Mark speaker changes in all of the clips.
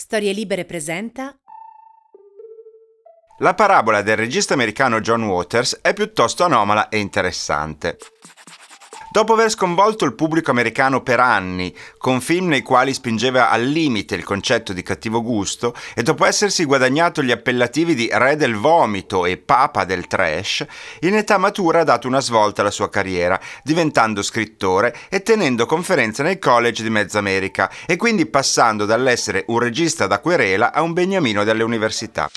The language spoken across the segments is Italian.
Speaker 1: Storie Libere presenta
Speaker 2: La parabola del regista americano John Waters è piuttosto anomala e interessante. Dopo aver sconvolto il pubblico americano per anni con film nei quali spingeva al limite il concetto di cattivo gusto e dopo essersi guadagnato gli appellativi di re del vomito e papa del trash, in età matura ha dato una svolta alla sua carriera, diventando scrittore e tenendo conferenze nei college di mezza America e quindi passando dall'essere un regista da querela a un beniamino delle università.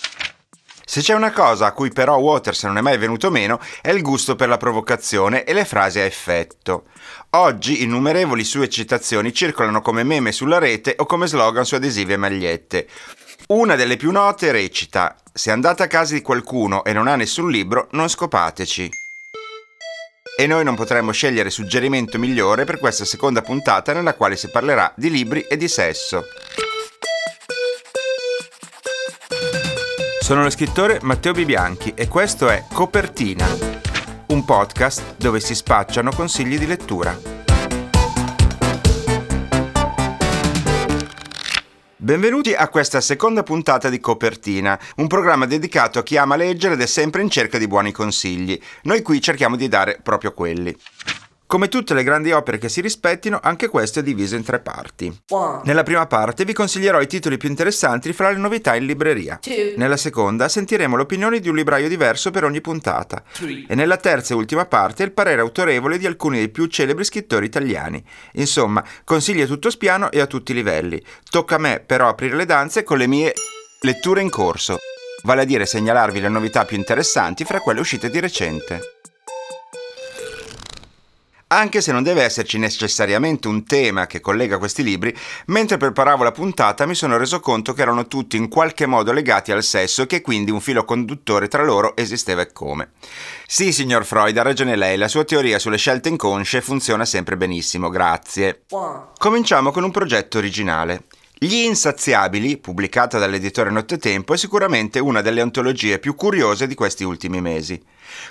Speaker 2: Se c'è una cosa a cui però Waters non è mai venuto meno è il gusto per la provocazione e le frasi a effetto. Oggi innumerevoli sue citazioni circolano come meme sulla rete o come slogan su adesivi e magliette. Una delle più note recita: Se andate a casa di qualcuno e non ha nessun libro, non scopateci. E noi non potremmo scegliere suggerimento migliore per questa seconda puntata nella quale si parlerà di libri e di sesso. Sono lo scrittore Matteo Bibianchi e questo è Copertina, un podcast dove si spacciano consigli di lettura. Benvenuti a questa seconda puntata di Copertina, un programma dedicato a chi ama leggere ed è sempre in cerca di buoni consigli. Noi qui cerchiamo di dare proprio quelli. Come tutte le grandi opere che si rispettino, anche questo è diviso in tre parti. Nella prima parte vi consiglierò i titoli più interessanti fra le novità in libreria. Nella seconda sentiremo le opinioni di un libraio diverso per ogni puntata. E nella terza e ultima parte il parere autorevole di alcuni dei più celebri scrittori italiani. Insomma, consigli a tutto spiano e a tutti i livelli. Tocca a me però aprire le danze con le mie letture in corso, vale a dire segnalarvi le novità più interessanti fra quelle uscite di recente anche se non deve esserci necessariamente un tema che collega questi libri, mentre preparavo la puntata mi sono reso conto che erano tutti in qualche modo legati al sesso e che quindi un filo conduttore tra loro esisteva e come. Sì, signor Freud, ha ragione lei, la sua teoria sulle scelte inconsce funziona sempre benissimo, grazie. Cominciamo con un progetto originale. Gli Insaziabili, pubblicata dall'editore Nottetempo, è sicuramente una delle antologie più curiose di questi ultimi mesi.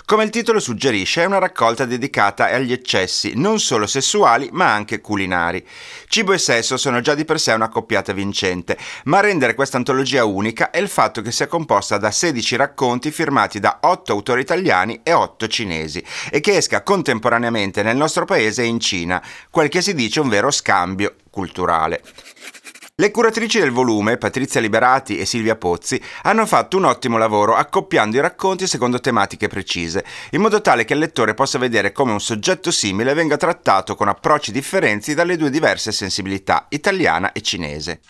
Speaker 2: Come il titolo suggerisce, è una raccolta dedicata agli eccessi, non solo sessuali, ma anche culinari. Cibo e sesso sono già di per sé una coppiata vincente, ma a rendere questa antologia unica è il fatto che sia composta da 16 racconti firmati da 8 autori italiani e 8 cinesi, e che esca contemporaneamente nel nostro paese e in Cina, quel che si dice un vero scambio culturale. Le curatrici del volume, Patrizia Liberati e Silvia Pozzi, hanno fatto un ottimo lavoro accoppiando i racconti secondo tematiche precise, in modo tale che il lettore possa vedere come un soggetto simile venga trattato con approcci differenti dalle due diverse sensibilità, italiana e cinese.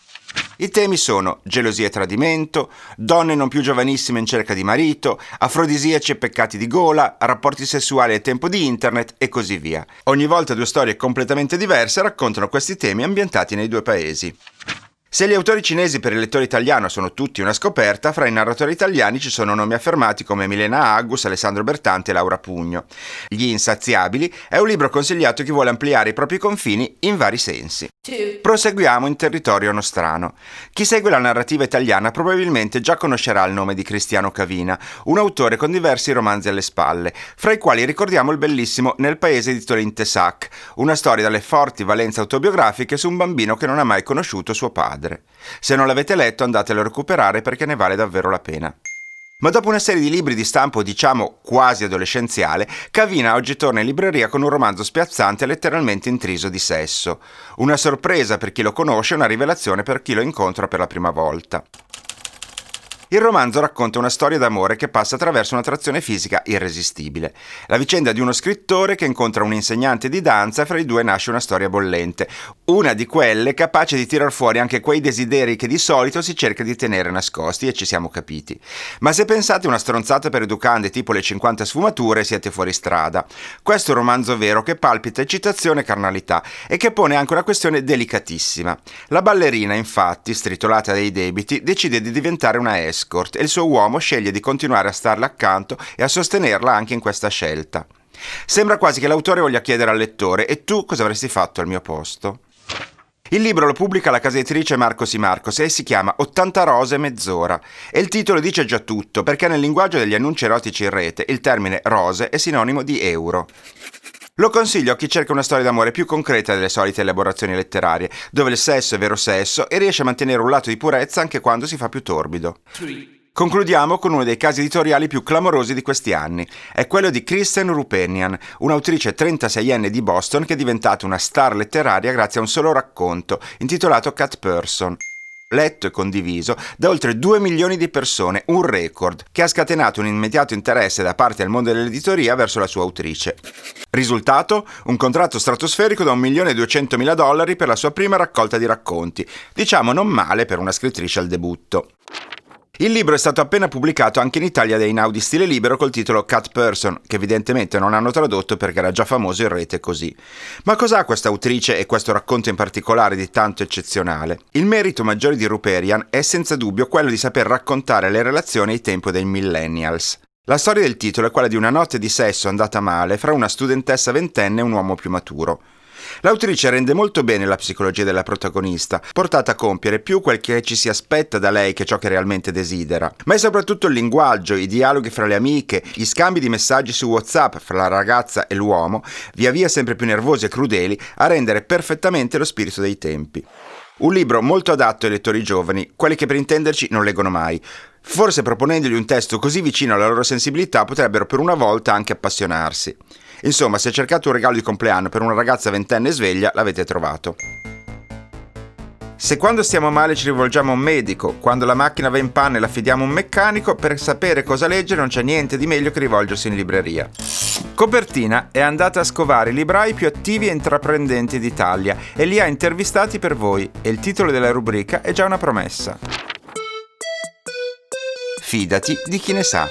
Speaker 2: I temi sono gelosia e tradimento, donne non più giovanissime in cerca di marito, afrodisiaci e peccati di gola, rapporti sessuali al tempo di internet e così via. Ogni volta due storie completamente diverse raccontano questi temi ambientati nei due paesi. Se gli autori cinesi per il lettore italiano sono tutti una scoperta, fra i narratori italiani ci sono nomi affermati come Milena Agus, Alessandro Bertante e Laura Pugno. Gli Insaziabili è un libro consigliato a chi vuole ampliare i propri confini in vari sensi. Proseguiamo in territorio nostrano. Chi segue la narrativa italiana probabilmente già conoscerà il nome di Cristiano Cavina, un autore con diversi romanzi alle spalle, fra i quali ricordiamo il bellissimo Nel paese di Torrente Sac, una storia dalle forti valenze autobiografiche su un bambino che non ha mai conosciuto suo padre padre. Se non l'avete letto andatelo a recuperare perché ne vale davvero la pena. Ma dopo una serie di libri di stampo, diciamo, quasi adolescenziale, Cavina oggi torna in libreria con un romanzo spiazzante letteralmente intriso di sesso. Una sorpresa per chi lo conosce una rivelazione per chi lo incontra per la prima volta. Il romanzo racconta una storia d'amore che passa attraverso un'attrazione fisica irresistibile. La vicenda di uno scrittore che incontra un insegnante di danza e fra i due nasce una storia bollente, una di quelle capace di tirar fuori anche quei desideri che di solito si cerca di tenere nascosti e ci siamo capiti. Ma se pensate una stronzata per educande tipo le 50 sfumature siete fuori strada. Questo è un romanzo vero che palpita eccitazione e carnalità e che pone anche una questione delicatissima. La ballerina, infatti, stritolata dai debiti, decide di diventare una escort e il suo uomo sceglie di continuare a starle accanto e a sostenerla anche in questa scelta. Sembra quasi che l'autore voglia chiedere al lettore e tu cosa avresti fatto al mio posto? Il libro lo pubblica la casa editrice Marcos y Marcos e si chiama 80 rose mezz'ora e il titolo dice già tutto perché nel linguaggio degli annunci erotici in rete il termine rose è sinonimo di euro. Lo consiglio a chi cerca una storia d'amore più concreta delle solite elaborazioni letterarie, dove il sesso è vero sesso e riesce a mantenere un lato di purezza anche quando si fa più torbido. Concludiamo con uno dei casi editoriali più clamorosi di questi anni. È quello di Kristen Rupenian, un'autrice 36enne di Boston che è diventata una star letteraria grazie a un solo racconto, intitolato Cat Person letto e condiviso da oltre 2 milioni di persone, un record che ha scatenato un immediato interesse da parte del mondo dell'editoria verso la sua autrice. Risultato? Un contratto stratosferico da 1.200.000 dollari per la sua prima raccolta di racconti, diciamo non male per una scrittrice al debutto. Il libro è stato appena pubblicato anche in Italia dai Now di stile libero col titolo Cat Person, che evidentemente non hanno tradotto perché era già famoso in rete così. Ma cos'ha questa autrice e questo racconto in particolare di tanto eccezionale? Il merito maggiore di Ruperian è senza dubbio quello di saper raccontare le relazioni ai tempo dei millennials. La storia del titolo è quella di una notte di sesso andata male fra una studentessa ventenne e un uomo più maturo. L'autrice rende molto bene la psicologia della protagonista, portata a compiere più quel che ci si aspetta da lei che ciò che realmente desidera. Ma è soprattutto il linguaggio, i dialoghi fra le amiche, gli scambi di messaggi su WhatsApp fra la ragazza e l'uomo, via via sempre più nervosi e crudeli, a rendere perfettamente lo spirito dei tempi. Un libro molto adatto ai lettori giovani, quelli che per intenderci non leggono mai. Forse proponendogli un testo così vicino alla loro sensibilità potrebbero per una volta anche appassionarsi. Insomma, se cercate un regalo di compleanno per una ragazza ventenne sveglia, l'avete trovato. Se quando stiamo male ci rivolgiamo a un medico, quando la macchina va in panne la affidiamo a un meccanico, per sapere cosa leggere non c'è niente di meglio che rivolgersi in libreria. Copertina è andata a scovare i librai più attivi e intraprendenti d'Italia e li ha intervistati per voi e il titolo della rubrica è già una promessa. Fidati di chi ne sa.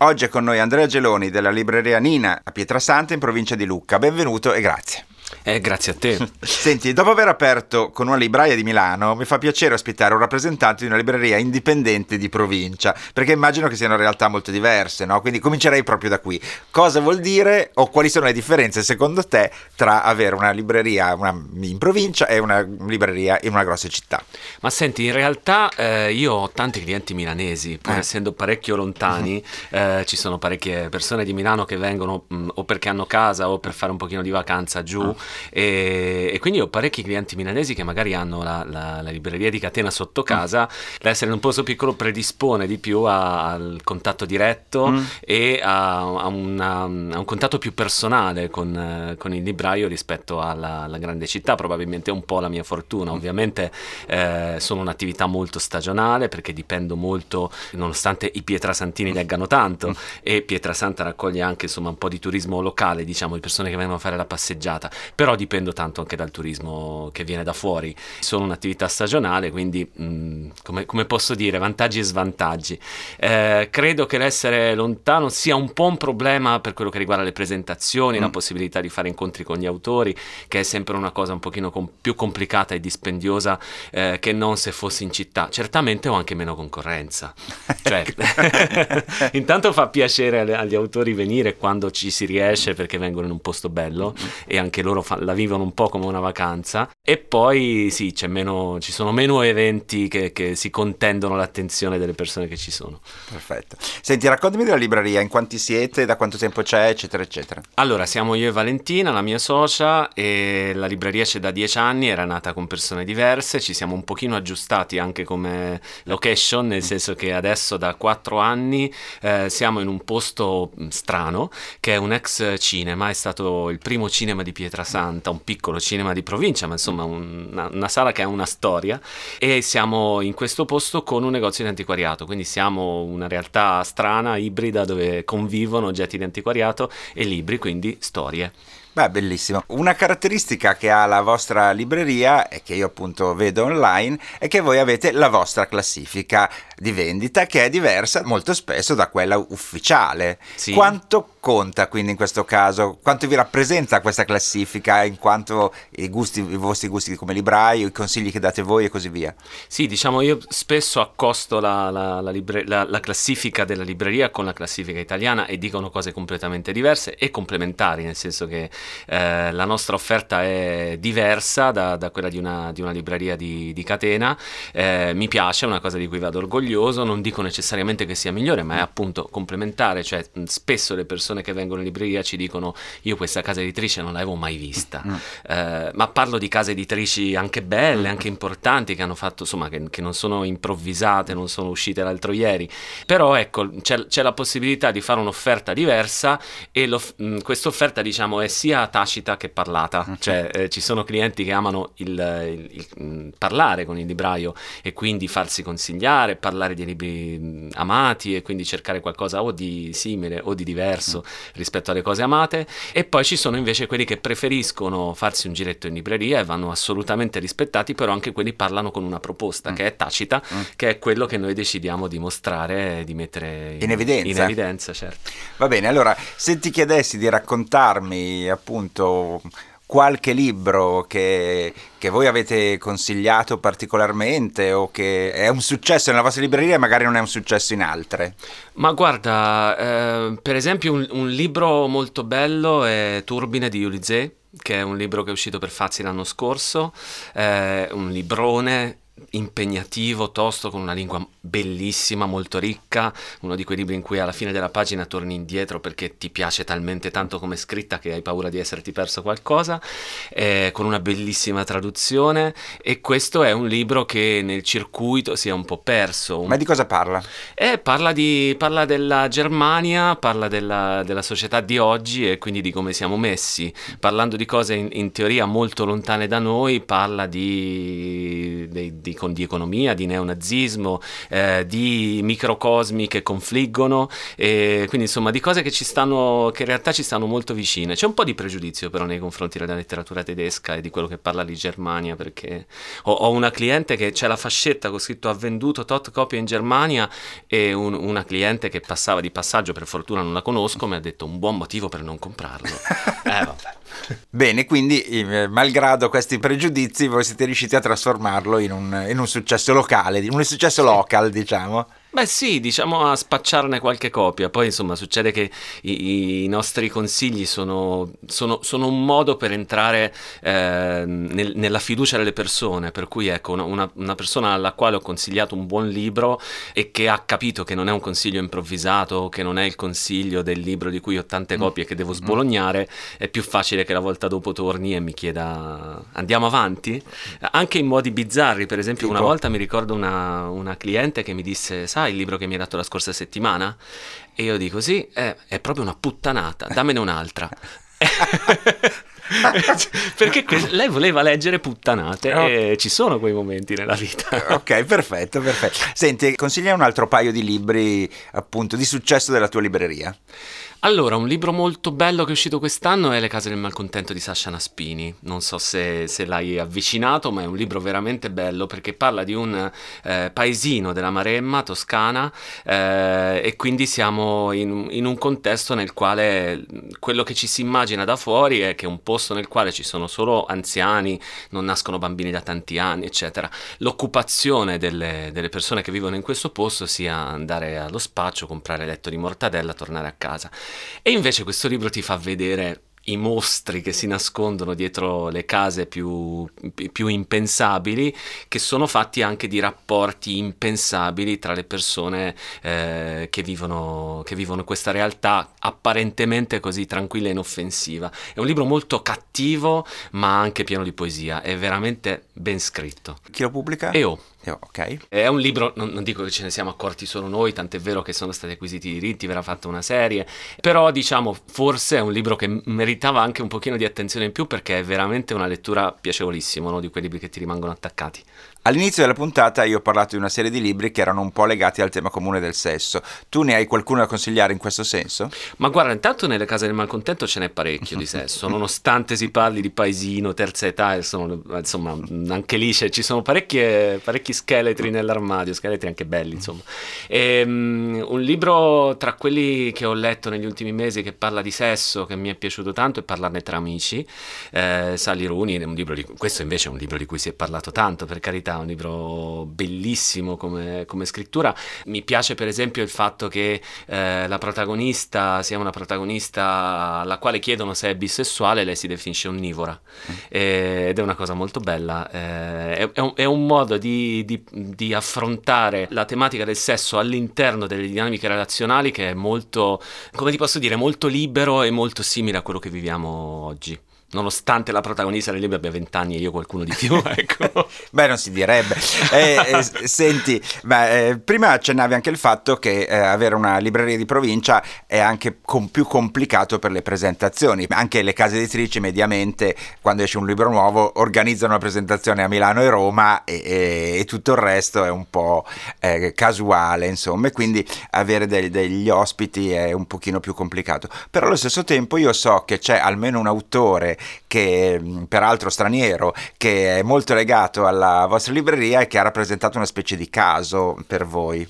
Speaker 2: Oggi è con noi Andrea Geloni della libreria Nina a Pietrasanta in provincia di Lucca. Benvenuto e grazie.
Speaker 3: Eh, grazie a te.
Speaker 2: Senti, dopo aver aperto con una libraia di Milano, mi fa piacere ospitare un rappresentante di una libreria indipendente di provincia, perché immagino che siano realtà molto diverse, no? Quindi comincerei proprio da qui. Cosa vuol dire o quali sono le differenze secondo te tra avere una libreria una, in provincia e una libreria in una grossa città?
Speaker 3: Ma senti, in realtà eh, io ho tanti clienti milanesi, pur eh. essendo parecchio lontani, eh, ci sono parecchie persone di Milano che vengono mh, o perché hanno casa o per fare un pochino di vacanza giù. E, e, quindi ho parecchi clienti milanesi che magari hanno la, la, la libreria di catena sotto mm. casa, mm. l'essere un posto piccolo predispone di più a, al contatto diretto mm. e a, a, una, a, un contatto più personale con, con il libraio rispetto alla, alla, grande città, probabilmente è un po' la mia fortuna, mm. ovviamente eh, sono un'attività molto stagionale perché dipendo molto, nonostante i pietrasantini leggano tanto mm. e Pietrasanta raccoglie anche insomma un po' di turismo locale, diciamo, di persone che vengono a fare la passeggiata, però dipendo tanto anche dal turismo che viene da fuori. Sono un'attività stagionale, quindi mh, mm, come, come, posso dire, vantaggi e svantaggi. Eh, credo che l'essere lontano sia un po' un problema per quello che riguarda le presentazioni, mm. la possibilità di fare incontri con gli autori, che è sempre una cosa un pochino com- più complicata e dispendiosa eh, che non se fossi in città. Certamente ho anche meno concorrenza. Cioè, intanto fa piacere agli autori venire quando ci si riesce perché vengono in un posto bello mm. e anche loro fanno la vivono un po' come una vacanza e poi sì, meno, ci sono meno eventi che, che, si contendono l'attenzione delle persone che ci sono.
Speaker 2: Perfetto. Senti, raccontami della libreria, in quanti siete, da quanto tempo c'è, eccetera, eccetera.
Speaker 3: Allora, siamo io e Valentina, la mia socia, e la libreria c'è da dieci anni, era nata con persone diverse, ci siamo un pochino aggiustati anche come location, nel senso che adesso da quattro anni eh, siamo in un posto strano, che è un ex cinema, è stato il primo cinema di Pietrasanta Santa, un piccolo cinema di provincia, ma insomma una, una, sala che ha una storia e siamo in questo posto con un negozio di antiquariato, quindi siamo una realtà strana, ibrida, dove convivono oggetti di antiquariato e libri, quindi storie.
Speaker 2: Beh, bellissimo. Una caratteristica che ha la vostra libreria e che io appunto vedo online è che voi avete la vostra classifica di vendita che è diversa molto spesso da quella ufficiale. Sì. Quanto conta quindi in questo caso? Quanto vi rappresenta questa classifica in quanto i, gusti, i vostri gusti come libraio, i consigli che date voi e così via?
Speaker 3: Sì, diciamo io spesso accosto la, la, la, libre, la classifica della libreria con la classifica italiana e dicono cose completamente diverse e complementari, nel senso che eh, la nostra offerta è diversa da, da quella di una, di una, libreria di, di catena, eh, mi piace, è una cosa di cui vado orgoglioso, non dico necessariamente che sia migliore, ma è appunto complementare, cioè spesso le persone che vengono in libreria ci dicono io questa casa editrice non l'avevo mai vista, mm. eh, ma parlo di case editrici anche belle, anche importanti, che hanno fatto, insomma, che, che non sono improvvisate, non sono uscite l'altro ieri, però ecco, c'è, c'è la possibilità di fare un'offerta diversa e questa offerta diciamo è sia sia tacita che parlata, uh-huh. cioè eh, ci sono clienti che amano il, il, il, mm, parlare con il libraio e quindi farsi consigliare, parlare di libri mm, amati e quindi cercare qualcosa o di simile o di diverso uh-huh. rispetto alle cose amate e poi ci sono invece quelli che preferiscono farsi un giretto in libreria e vanno assolutamente rispettati, però anche quelli parlano con una proposta uh-huh. che è tacita, che è quello che noi decidiamo di mostrare, di mettere in, in evidenza. In evidenza certo.
Speaker 2: Va bene, allora se ti chiedessi di raccontarmi appunto qualche libro che, che, voi avete consigliato particolarmente o che è un successo nella vostra libreria e magari non è un successo in altre?
Speaker 3: Ma guarda, eh, per esempio un, un, libro molto bello è Turbine di Ulizé, che è un libro che è uscito per Fazzi l'anno scorso, è un librone impegnativo, tosto, con una lingua bellissima, molto ricca, uno di quei libri in cui alla fine della pagina torni indietro perché ti piace talmente tanto come scritta che hai paura di esserti perso qualcosa, eh, con una bellissima traduzione e questo è un libro che nel circuito si è un po' perso.
Speaker 2: Ma di cosa parla?
Speaker 3: Eh, parla, di, parla della Germania, parla della, della, società di oggi e quindi di come siamo messi, parlando di cose in, in teoria molto lontane da noi, parla di, di, di, di economia, di neonazismo, eh, di microcosmi che confliggono, e quindi insomma di cose che ci stanno, che in realtà ci stanno molto vicine. C'è un po' di pregiudizio però nei confronti della letteratura tedesca e di quello che parla di Germania, perché ho, ho una cliente che c'è la fascetta con scritto ha venduto tot copie in Germania e un, una cliente che passava di passaggio, per fortuna non la conosco, mi ha detto un buon motivo per non comprarlo. eh vabbè.
Speaker 2: Bene, quindi eh, malgrado questi pregiudizi voi siete riusciti a trasformarlo in un, in un successo locale, in un successo local diciamo.
Speaker 3: Beh sì, diciamo a spacciarne qualche copia, poi insomma succede che i, i nostri consigli sono, sono, sono, un modo per entrare eh, nel, nella fiducia delle persone, per cui ecco una, una, persona alla quale ho consigliato un buon libro e che ha capito che non è un consiglio improvvisato, che non è il consiglio del libro di cui ho tante mm. copie che devo mm. sbolognare, è più facile che la volta dopo torni e mi chieda andiamo avanti, anche in modi bizzarri, per esempio una volta mi ricordo una, una cliente che mi disse sai il libro che mi hai dato la scorsa settimana? E io dico sì, è, è proprio una puttanata, dammene un'altra. perché lei voleva leggere puttanate oh. e ci sono quei momenti nella vita.
Speaker 2: ok, perfetto, perfetto. Senti, consiglia un altro paio di libri appunto di successo della tua libreria.
Speaker 3: Allora, un libro molto bello che è uscito quest'anno è Le case del malcontento di Sasha Naspini. Non so se, se l'hai avvicinato, ma è un libro veramente bello perché parla di un eh, paesino della Maremma, toscana, eh, e quindi siamo in, in, un contesto nel quale quello che ci si immagina da fuori è che è un posto nel quale ci sono solo anziani, non nascono bambini da tanti anni, eccetera. L'occupazione delle, delle persone che vivono in questo posto sia andare allo spaccio, comprare letto di mortadella, tornare a casa. E invece questo libro ti fa vedere i mostri che si nascondono dietro le case più, più, impensabili, che sono fatti anche di rapporti impensabili tra le persone eh, che, vivono, che vivono questa realtà apparentemente così tranquilla e inoffensiva. È un libro molto cattivo, ma anche pieno di poesia, è veramente ben scritto.
Speaker 2: Chi lo pubblica?
Speaker 3: EO.
Speaker 2: Ok.
Speaker 3: È un libro, non, non, dico che ce ne siamo accorti solo noi, tant'è vero che sono stati acquisiti i diritti, verrà fatta una serie, però diciamo forse è un libro che meritava anche un pochino di attenzione in più perché è veramente una lettura piacevolissima, uno di quei libri che ti rimangono attaccati.
Speaker 2: All'inizio della puntata io ho parlato di una serie di libri che erano un po' legati al tema comune del sesso. Tu ne hai qualcuno da consigliare in questo senso?
Speaker 3: Ma guarda, intanto nelle case del malcontento ce n'è parecchio di sesso, nonostante si parli di paesino, terza età, sono, insomma, anche lì ci sono parecchi scheletri nell'armadio, scheletri anche belli, insomma. E, um, un libro tra quelli che ho letto negli ultimi mesi che parla di sesso, che mi è piaciuto tanto, è Parlarne tra amici, eh, Sally Rooney, di, questo invece è un libro di cui si è parlato tanto, per carità un libro bellissimo come, come, scrittura. Mi piace per esempio il fatto che eh, la protagonista sia una protagonista alla quale chiedono se è bisessuale, lei si definisce onnivora mm. eh, ed è una cosa molto bella. Eh, è, è, un, è, un, modo di, di, di, affrontare la tematica del sesso all'interno delle dinamiche relazionali che è molto, come ti posso dire, molto libero e molto simile a quello che viviamo oggi nonostante la protagonista del libro abbia vent'anni e io qualcuno di più, ecco.
Speaker 2: Beh, non si direbbe. Eh, eh, senti, beh, eh, prima accennavi anche il fatto che eh, avere una libreria di provincia è anche com- più complicato per le presentazioni. Anche le case editrici mediamente, quando esce un libro nuovo, organizzano una presentazione a Milano e Roma e, e, e tutto il resto è un po' eh, casuale, insomma, e quindi avere de- degli ospiti è un pochino più complicato. Però allo stesso tempo io so che c'è almeno un autore che peraltro straniero, che è molto legato alla vostra libreria e che ha rappresentato una specie di caso per voi.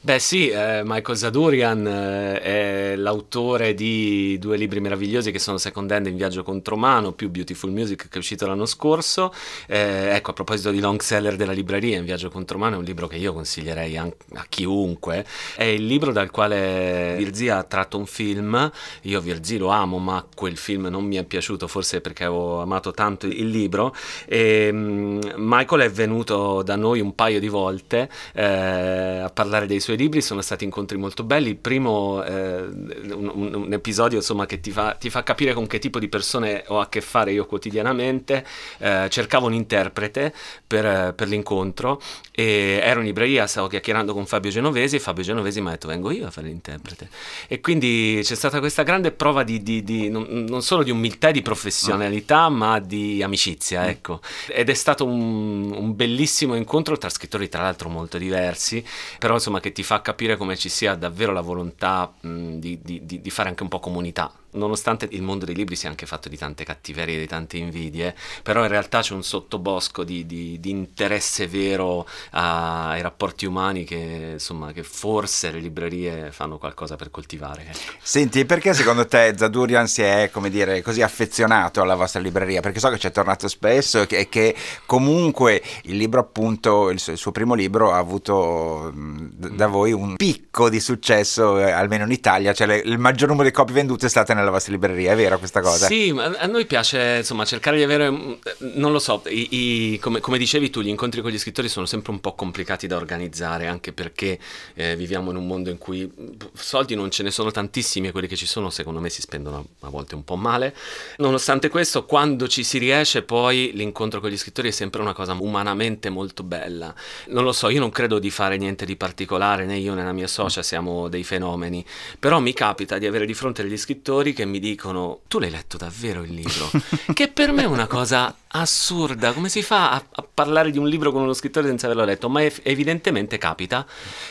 Speaker 3: Beh sì, eh, Michael Zadurian eh, è l'autore di due libri meravigliosi che sono Second Hand in viaggio contro mano, più Beautiful Music che è uscito l'anno scorso. Eh, ecco, a proposito di long seller della libreria, in viaggio contro mano è un libro che io consiglierei a, a chiunque. È il libro dal quale Virzi ha tratto un film. Io Virzi lo amo, ma quel film non mi è piaciuto, forse perché avevo amato tanto il libro. E, um, Michael è venuto da noi un paio di volte eh, a parlare dei suoi libri sono stati incontri molto belli. Il primo, eh, un, un, episodio insomma, che ti fa, ti fa, capire con che tipo di persone ho a che fare io quotidianamente. Eh, cercavo un interprete per, per, l'incontro e ero in libreria, stavo chiacchierando con Fabio Genovesi e Fabio Genovesi mi ha detto vengo io a fare l'interprete. E quindi c'è stata questa grande prova di, di, di non, non, solo di umiltà e di professionalità, mm. ma di amicizia, mm. ecco. Ed è stato un, un bellissimo incontro tra scrittori tra l'altro molto diversi, però insomma che ti fa capire come ci sia davvero la volontà mh, di, di, di, fare anche un po' comunità nonostante il mondo dei libri sia anche fatto di tante cattiverie, di tante invidie, però in realtà c'è un sottobosco di, di, di interesse vero ai rapporti umani che, insomma, che forse le librerie fanno qualcosa per coltivare. Ecco.
Speaker 2: Senti, perché secondo te Zadurian si è, come dire, così affezionato alla vostra libreria? Perché so che ci è tornato spesso e che, che, comunque il libro, appunto, il suo, il suo primo libro ha avuto da voi un picco di successo, eh, almeno in Italia, cioè le, il maggior numero di copie vendute è state nella nella vostra libreria, è vera questa cosa?
Speaker 3: Sì, a noi piace insomma cercare di avere, mm, non lo so, i, i, come, come, dicevi tu, gli incontri con gli scrittori sono sempre un po' complicati da organizzare, anche perché eh, viviamo in un mondo in cui soldi non ce ne sono tantissimi e quelli che ci sono secondo me si spendono a volte un po' male. Nonostante questo, quando ci si riesce poi l'incontro con gli scrittori è sempre una cosa umanamente molto bella. Non lo so, io non credo di fare niente di particolare, né io né la mia socia siamo dei fenomeni, però mi capita di avere di fronte degli scrittori che mi dicono tu l'hai letto davvero il libro? che per me è una cosa assurda, come si fa a, a, parlare di un libro con uno scrittore senza averlo letto? Ma è, evidentemente capita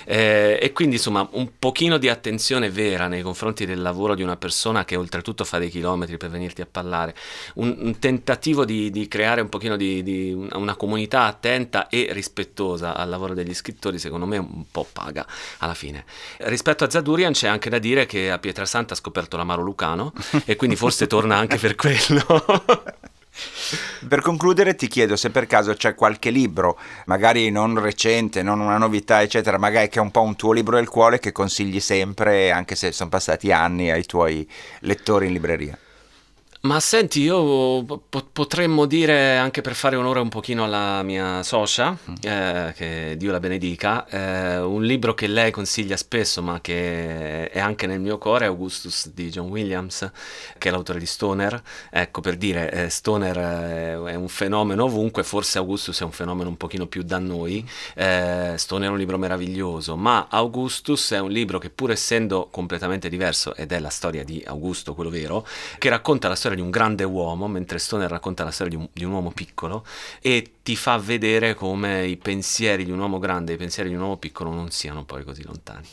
Speaker 3: eh, e quindi insomma un pochino di attenzione vera nei confronti del lavoro di una persona che oltretutto fa dei chilometri per venirti a parlare, un, un tentativo di, di, creare un pochino di, di, una comunità attenta e rispettosa al lavoro degli scrittori secondo me un po' paga alla fine. Rispetto a Zadurian c'è anche da dire che a Pietrasanta ha scoperto l'amaro lucano e quindi forse torna anche per quello.
Speaker 2: Per concludere ti chiedo se per caso c'è qualche libro, magari non recente, non una novità, eccetera, magari che è un po' un tuo libro del cuore che consigli sempre, anche se sono passati anni, ai tuoi lettori in libreria.
Speaker 3: Ma senti, io po- potremmo dire, anche per fare onore un pochino alla mia socia, mm. eh, che Dio la benedica, eh, un libro che lei consiglia spesso, ma che è anche nel mio cuore, Augustus di John Williams, che è l'autore di Stoner. Ecco, per dire, eh, Stoner è un fenomeno ovunque, forse Augustus è un fenomeno un pochino più da noi. Eh, Stoner è un libro meraviglioso, ma Augustus è un libro che pur essendo completamente diverso, ed è la storia di Augusto, quello vero, che racconta la storia storia di un grande uomo, mentre Stoner racconta la storia di un, di un, uomo piccolo e ti fa vedere come i pensieri di un uomo grande e i pensieri di un uomo piccolo non siano poi così lontani.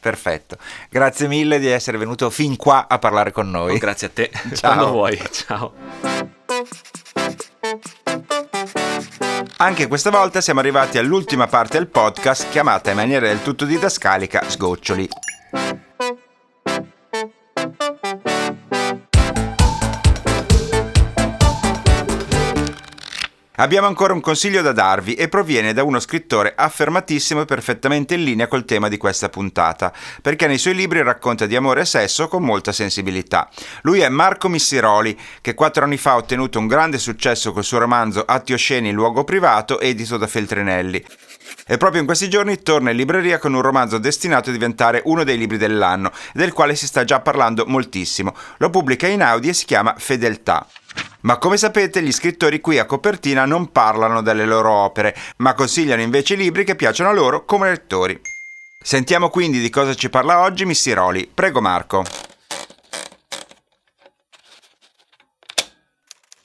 Speaker 2: Perfetto, grazie mille di essere venuto fin qua a parlare con noi.
Speaker 3: Oh, grazie a te, ciao. quando vuoi, ciao.
Speaker 2: Anche questa volta siamo arrivati all'ultima parte del podcast chiamata in maniera del tutto didascalica Sgoccioli. Abbiamo ancora un consiglio da darvi e proviene da uno scrittore affermatissimo e perfettamente in linea col tema di questa puntata, perché nei suoi libri racconta di amore e sesso con molta sensibilità. Lui è Marco Missiroli, che quattro anni fa ha ottenuto un grande successo col suo romanzo Atti osceni in luogo privato, edito da Feltrinelli. E proprio in questi giorni torna in libreria con un romanzo destinato a diventare uno dei libri dell'anno, del quale si sta già parlando moltissimo. Lo pubblica in Audi e si chiama Fedeltà. Ma come sapete gli scrittori qui a copertina non parlano delle loro opere, ma consigliano invece libri che piacciono a loro come lettori. Sentiamo quindi di cosa ci parla oggi Missiroli. Prego Marco.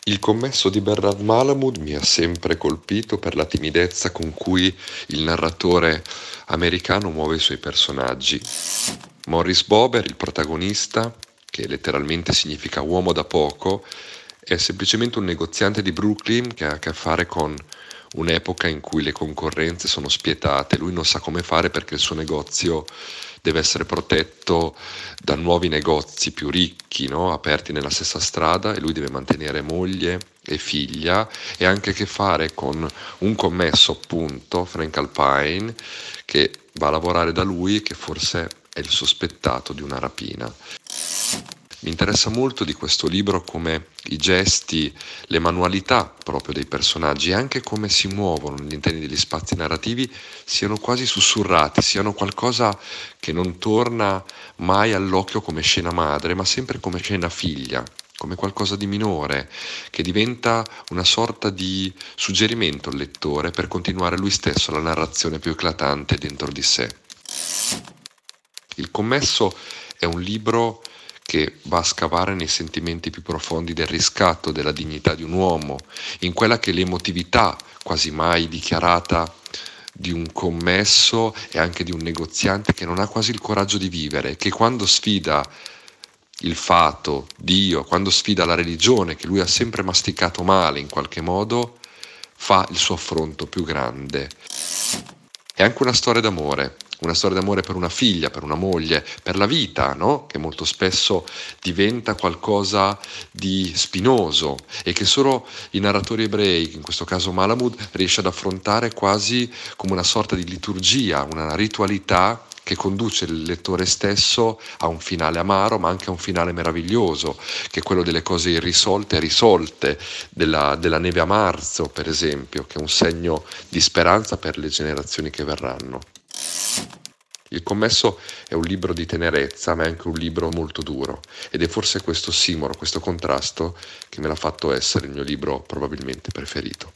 Speaker 4: Il commesso di Bernard Malamud mi ha sempre colpito per la timidezza con cui il narratore americano muove i suoi personaggi. Morris Bober, il protagonista, che letteralmente significa uomo da poco, è semplicemente un negoziante di Brooklyn che ha a che fare con un'epoca in cui le concorrenze sono spietate, lui non sa come fare perché il suo negozio deve essere protetto da nuovi negozi più ricchi, no? aperti nella stessa strada e lui deve mantenere moglie e figlia e anche che fare con un commesso appunto, Frank Alpine, che va a lavorare da lui e che forse è il sospettato di una rapina. Mi interessa molto di questo libro come i gesti, le manualità proprio dei personaggi e anche come si muovono all'interno degli spazi narrativi siano quasi sussurrati, siano qualcosa che non torna mai all'occhio come scena madre, ma sempre come scena figlia, come qualcosa di minore, che diventa una sorta di suggerimento al lettore per continuare lui stesso la narrazione più eclatante dentro di sé. Il commesso è un libro che va a scavare nei sentimenti più profondi del riscatto, della dignità di un uomo, in quella che l'emotività quasi mai dichiarata di un commesso e anche di un negoziante che non ha quasi il coraggio di vivere, che quando sfida il fato, Dio, quando sfida la religione, che lui ha sempre masticato male in qualche modo, fa il suo affronto più grande. È anche una storia d'amore, una storia d'amore per una figlia, per una moglie, per la vita, no? che molto spesso diventa qualcosa di spinoso e che solo i narratori ebrei, in questo caso Malamud, riesce ad affrontare quasi come una sorta di liturgia, una ritualità che conduce il lettore stesso a un finale amaro, ma anche a un finale meraviglioso, che è quello delle cose irrisolte e risolte, della, della neve a marzo, per esempio, che è un segno di speranza per le generazioni che verranno. Il commesso è un libro di tenerezza, ma è anche un libro molto duro ed è forse questo simolo, questo contrasto che me l'ha fatto essere il mio libro probabilmente preferito.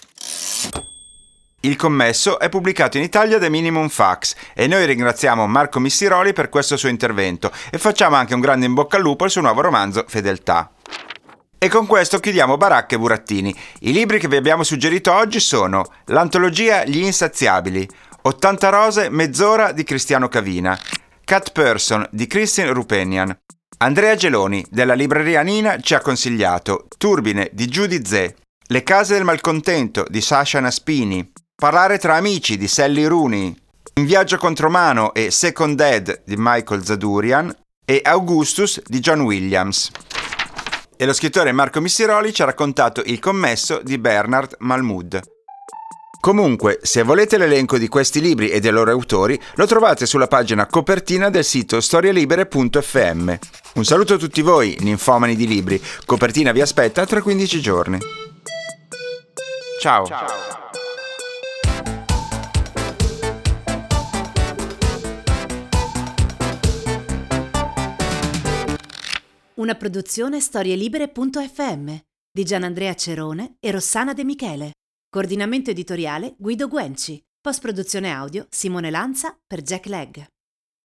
Speaker 2: Il commesso è pubblicato in Italia da Minimum Fax e noi ringraziamo Marco Missiroli per questo suo intervento e facciamo anche un grande in bocca al lupo al suo nuovo romanzo Fedeltà. E con questo chiudiamo Baracca e Burattini. I libri che vi abbiamo suggerito oggi sono l'antologia Gli Insaziabili, 80 rose, mezz'ora di Cristiano Cavina. Cat Person di Christian Rupenian. Andrea Geloni della libreria Nina ci ha consigliato Turbine di Judy Zè. Le case del malcontento di Sasha Naspini. Parlare tra amici di Sally Rooney. In viaggio contromano e Second Dead di Michael Zadurian e Augustus di John Williams. E lo scrittore Marco Missiroli ci ha raccontato Il commesso di Bernard Malmood. Comunque, se volete l'elenco di questi libri e dei loro autori, lo trovate sulla pagina copertina del sito storielibere.fm. Un saluto a tutti voi, ninfomani di libri. Copertina vi aspetta tra 15 giorni. Ciao. Ciao.
Speaker 1: Una produzione storielibere.fm di Gianandrea Cerone e Rossana De Michele. Coordinamento editoriale Guido Guenci. Post produzione audio Simone Lanza per Jack Legg.